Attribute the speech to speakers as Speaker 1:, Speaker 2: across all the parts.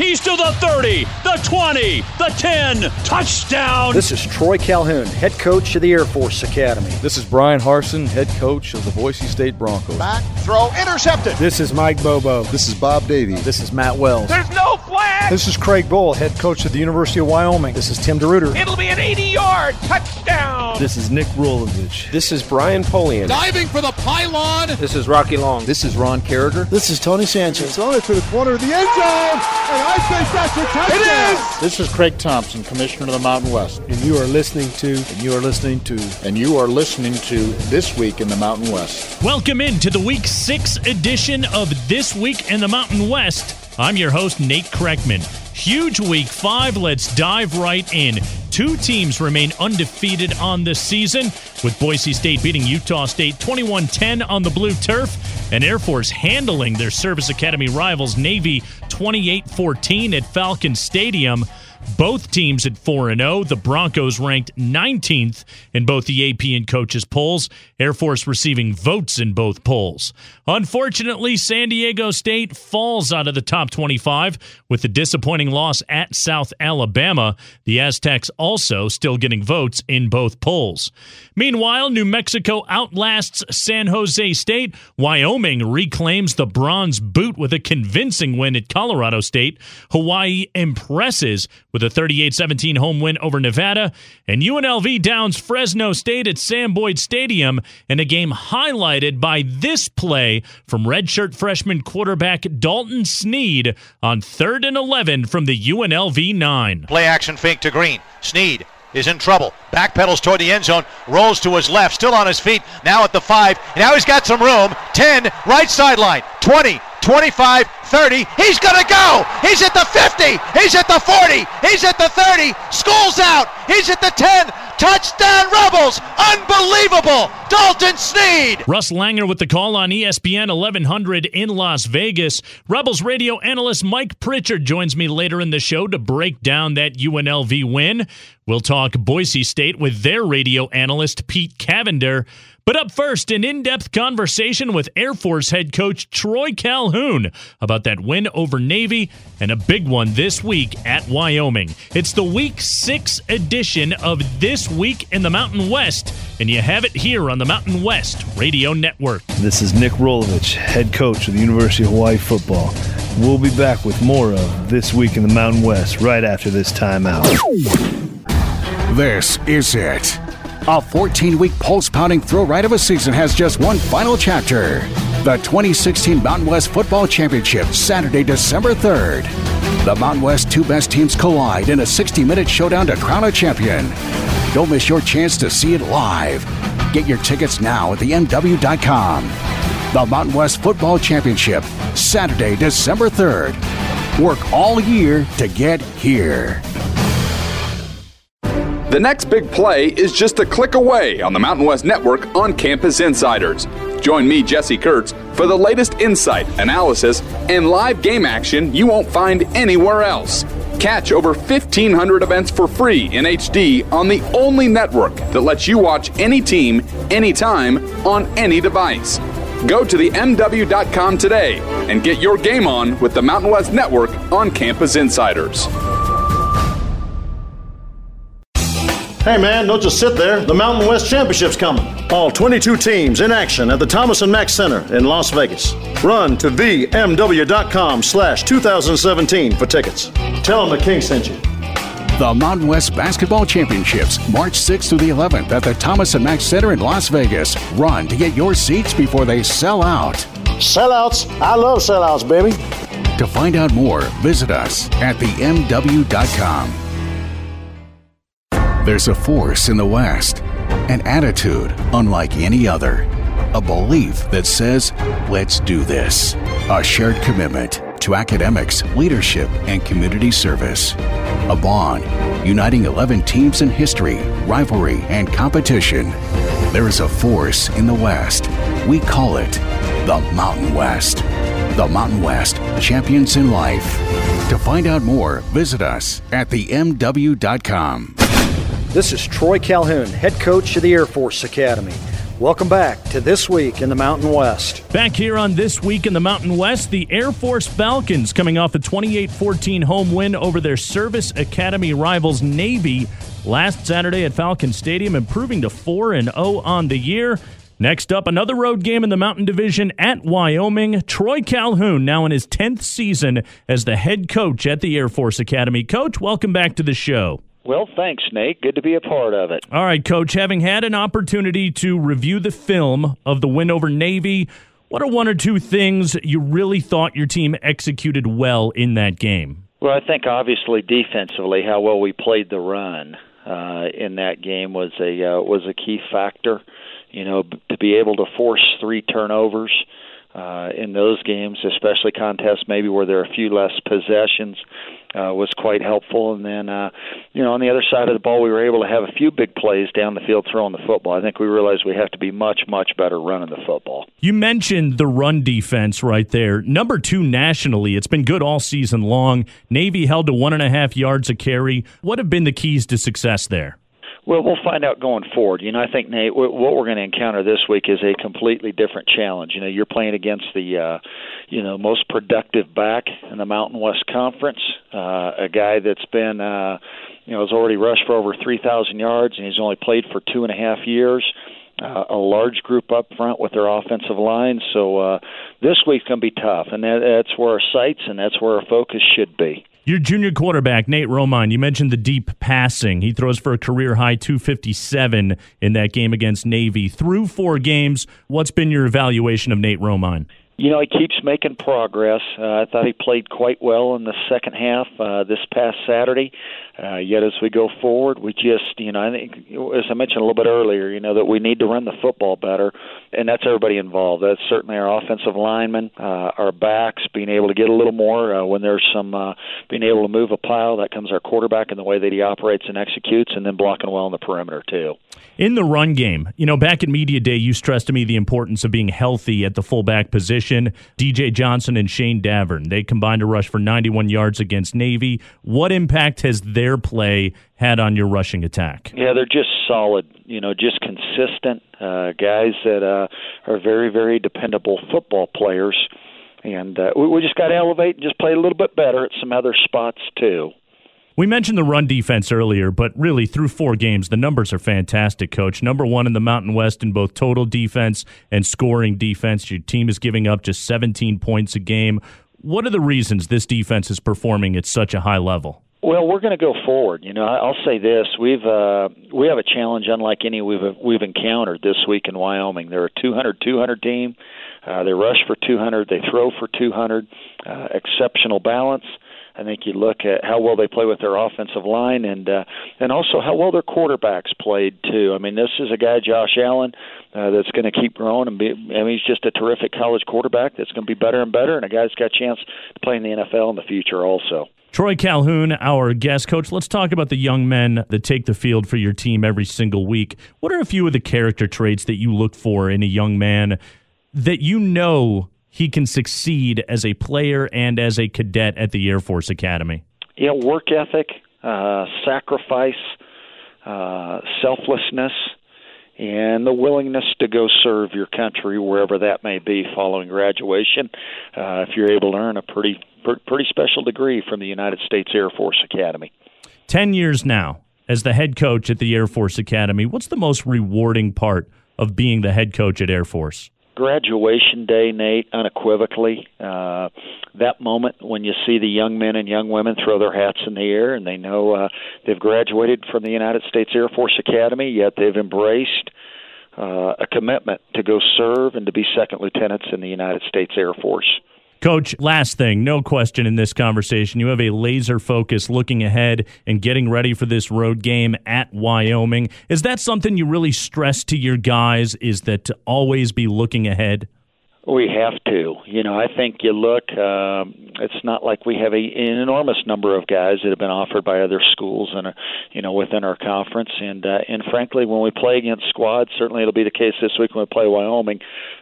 Speaker 1: He's to the 30, the 20, the 10. Touchdown.
Speaker 2: This is Troy Calhoun, head coach of the Air Force Academy.
Speaker 3: This is Brian Harsin, head coach of the Boise State Broncos.
Speaker 4: Back, throw, intercepted.
Speaker 5: This is Mike Bobo.
Speaker 6: This is Bob Davie.
Speaker 2: This is Matt Wells.
Speaker 7: There's no flag.
Speaker 5: This is Craig Bohl, head coach of the University of Wyoming.
Speaker 2: This is Tim DeRuyter.
Speaker 7: It'll be an 80 yard touchdown.
Speaker 8: This is Nick Rolovich.
Speaker 9: This is Brian Polian.
Speaker 10: Diving for the pylon.
Speaker 11: This is Rocky Long.
Speaker 12: This is Ron Caragher.
Speaker 13: This is Tony Sanchez.
Speaker 14: Throw it to the corner of the end zone, and I think that's a touchdown.
Speaker 15: It is. This is Craig Thompson, Commissioner of the Mountain West.
Speaker 5: And you are listening to,
Speaker 16: and you are listening to,
Speaker 15: and you are listening to This Week in the Mountain West.
Speaker 17: Welcome into the Week 6 edition of This Week in the Mountain West. I'm your host, Nate Kreckman. Huge week five. Let's dive right in. Two teams remain undefeated on this season, with Boise State beating Utah State 21 10 on the blue turf, and Air Force handling their Service Academy rivals Navy 28 14 at Falcon Stadium. Both teams at 4 0. The Broncos ranked 19th in both the AP and coaches polls. Air Force receiving votes in both polls. Unfortunately, San Diego State falls out of the top 25 with the disappointing loss at South Alabama. The Aztecs also still getting votes in both polls. Meanwhile, New Mexico outlasts San Jose State. Wyoming reclaims the bronze boot with a convincing win at Colorado State. Hawaii impresses with a 38 17 home win over Nevada. And UNLV downs Fresno State at Sam Boyd Stadium in a game highlighted by this play from redshirt freshman quarterback Dalton Sneed on third and 11 from the UNLV 9.
Speaker 18: Play action fake to Green. Sneed is in trouble. Backpedals toward the end zone, rolls to his left, still on his feet, now at the 5. Now he's got some room. 10, right sideline. 20, 25, 30. He's going to go. He's at the 50. He's at the 40. He's at the 30. School's out. He's at the 10. Touchdown Rebels! Unbelievable! Dalton Sneed!
Speaker 17: Russ Langer with the call on ESPN 1100 in Las Vegas. Rebels radio analyst Mike Pritchard joins me later in the show to break down that UNLV win. We'll talk Boise State with their radio analyst Pete Cavender. But up first, an in depth conversation with Air Force head coach Troy Calhoun about that win over Navy and a big one this week at Wyoming. It's the week six edition of This Week in the Mountain West, and you have it here on the Mountain West Radio Network.
Speaker 8: This is Nick Rolovich, head coach of the University of Hawaii football. We'll be back with more of This Week in the Mountain West right after this timeout.
Speaker 19: This is it. A 14 week pulse pounding thrill ride of a season has just one final chapter. The 2016 Mountain West Football Championship, Saturday, December 3rd. The Mountain West two best teams collide in a 60 minute showdown to crown a champion. Don't miss your chance to see it live. Get your tickets now at themw.com. The Mountain West Football Championship, Saturday, December 3rd. Work all year to get here.
Speaker 20: The next big play is just a click away on the Mountain West Network on Campus Insiders. Join me, Jesse Kurtz, for the latest insight, analysis, and live game action you won't find anywhere else. Catch over 1,500 events for free in HD on the only network that lets you watch any team, anytime, on any device. Go to the MW.com today and get your game on with the Mountain West Network on Campus Insiders.
Speaker 21: Hey man, don't just sit there. The Mountain West Championship's coming. All 22 teams in action at the Thomas and Mack Center in Las Vegas. Run to themw.com slash 2017 for tickets. Tell them the King sent you.
Speaker 19: The Mountain West Basketball Championships, March 6th through the 11th at the Thomas and Mack Center in Las Vegas. Run to get your seats before they sell out.
Speaker 21: Sellouts? I love sellouts, baby.
Speaker 19: To find out more, visit us at themw.com. There's a force in the West, an attitude unlike any other, a belief that says, let's do this, a shared commitment to academics, leadership, and community service, a bond uniting 11 teams in history, rivalry, and competition. There is a force in the West. We call it the Mountain West. The Mountain West, champions in life. To find out more, visit us at themw.com.
Speaker 2: This is Troy Calhoun, head coach of the Air Force Academy. Welcome back to This Week in the Mountain West.
Speaker 17: Back here on This Week in the Mountain West, the Air Force Falcons coming off a 28 14 home win over their Service Academy rivals Navy last Saturday at Falcon Stadium, improving to 4 0 on the year. Next up, another road game in the Mountain Division at Wyoming. Troy Calhoun, now in his 10th season as the head coach at the Air Force Academy. Coach, welcome back to the show.
Speaker 4: Well, thanks, Nate. Good to be a part of it.
Speaker 17: All right, Coach. Having had an opportunity to review the film of the win over Navy, what are one or two things you really thought your team executed well in that game?
Speaker 4: Well, I think obviously defensively, how well we played the run uh, in that game was a uh, was a key factor. You know, to be able to force three turnovers uh, in those games, especially contests maybe where there are a few less possessions, uh, was quite helpful. And then, uh, you know, on the other side of the ball, we were able to have a few big plays down the field throwing the football. I think we realized we have to be much, much better running the football.
Speaker 17: You mentioned the run defense right there. Number two nationally, it's been good all season long. Navy held to one and a half yards a carry. What have been the keys to success there?
Speaker 4: Well, we'll find out going forward. You know, I think Nate, what we're going to encounter this week is a completely different challenge. You know, you're playing against the, uh, you know, most productive back in the Mountain West Conference, uh, a guy that's been, uh, you know, has already rushed for over 3,000 yards, and he's only played for two and a half years. Uh, a large group up front with their offensive line, so uh, this week's going to be tough, and that, that's where our sights and that's where our focus should be.
Speaker 17: Your junior quarterback, Nate Romine, you mentioned the deep passing. He throws for a career high 257 in that game against Navy. Through four games, what's been your evaluation of Nate Romine?
Speaker 4: you know, he keeps making progress. Uh, I thought he played quite well in the second half uh, this past Saturday. Uh, yet, as we go forward, we just, you know, I think, as I mentioned a little bit earlier, you know, that we need to run the football better, and that's everybody involved. That's certainly our offensive linemen, uh, our backs, being able to get a little more uh, when there's some uh, being able to move a pile. That comes our quarterback and the way that he operates and executes, and then blocking well on the perimeter too.
Speaker 17: In the run game, you know, back in media day, you stressed to me the importance of being healthy at the fullback position. DJ Johnson and Shane Davern, they combined to rush for 91 yards against Navy. What impact has their play had on your rushing attack?
Speaker 4: Yeah, they're just solid, you know, just consistent uh, guys that uh, are very, very dependable football players. And uh, we, we just got to elevate and just play a little bit better at some other spots, too.
Speaker 17: We mentioned the run defense earlier, but really through four games, the numbers are fantastic, coach. Number one in the Mountain West in both total defense and scoring defense. Your team is giving up just 17 points a game. What are the reasons this defense is performing at such a high level?
Speaker 4: Well, we're going to go forward. You know, I'll say this: we've uh, we have a challenge unlike any we've we've encountered this week in Wyoming. They're a 200-200 team. Uh, they rush for 200. They throw for 200. Uh, exceptional balance. I think you look at how well they play with their offensive line and uh, and also how well their quarterbacks played too. I mean, this is a guy Josh Allen uh, that's going to keep growing and be. I mean, he's just a terrific college quarterback that's going to be better and better, and a guy that's got a chance to play in the NFL in the future also.
Speaker 17: Troy Calhoun, our guest coach. Let's talk about the young men that take the field for your team every single week. What are a few of the character traits that you look for in a young man that you know he can succeed as a player and as a cadet at the Air Force Academy?
Speaker 4: Yeah, work ethic, uh, sacrifice, uh, selflessness, and the willingness to go serve your country wherever that may be following graduation. Uh, if you're able to earn a pretty pretty special degree from the United States Air Force Academy.
Speaker 17: Ten years now as the head coach at the Air Force Academy. What's the most rewarding part of being the head coach at Air Force?
Speaker 4: Graduation day, Nate, unequivocally. Uh, that moment when you see the young men and young women throw their hats in the air and they know uh, they've graduated from the United States Air Force Academy, yet they've embraced uh, a commitment to go serve and to be second lieutenants in the United States Air Force.
Speaker 17: Coach, last thing, no question in this conversation. You have a laser focus looking ahead and getting ready for this road game at Wyoming. Is that something you really stress to your guys? Is that to always be looking ahead?
Speaker 4: We have to. You know, I think you look. Um, it's not like we have a, an enormous number of guys that have been offered by other schools and, uh, you know, within our conference. And uh, and frankly, when we play against squads, certainly it'll be the case this week when we play Wyoming.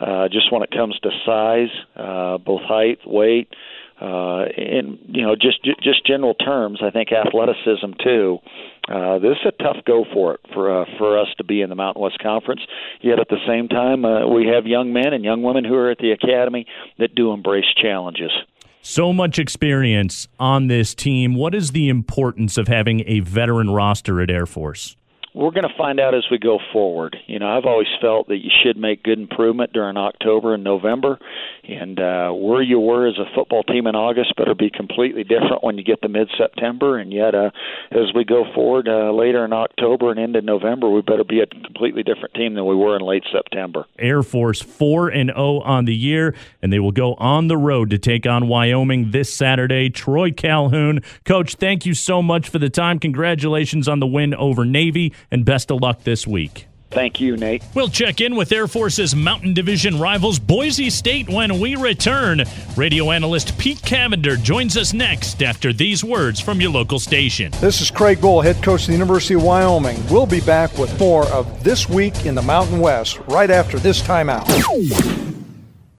Speaker 4: Uh, just when it comes to size, uh, both height, weight, uh, in you know just just general terms, I think athleticism too. Uh, this is a tough go for it for uh, for us to be in the Mountain West Conference. Yet at the same time, uh, we have young men and young women who are at the academy that do embrace challenges.
Speaker 17: So much experience on this team. What is the importance of having a veteran roster at Air Force?
Speaker 4: We're going to find out as we go forward. You know, I've always felt that you should make good improvement during October and November, and uh, where you were as a football team in August better be completely different when you get to mid-September. And yet, uh, as we go forward uh, later in October and into November, we better be a completely different team than we were in late September.
Speaker 17: Air Force four and zero oh on the year, and they will go on the road to take on Wyoming this Saturday. Troy Calhoun, coach, thank you so much for the time. Congratulations on the win over Navy and best of luck this week.
Speaker 4: Thank you, Nate.
Speaker 17: We'll check in with Air Force's Mountain Division rivals Boise State when we return. Radio analyst Pete Cavender joins us next after these words from your local station.
Speaker 5: This is Craig Bohl, head coach of the University of Wyoming. We'll be back with more of This Week in the Mountain West right after this timeout.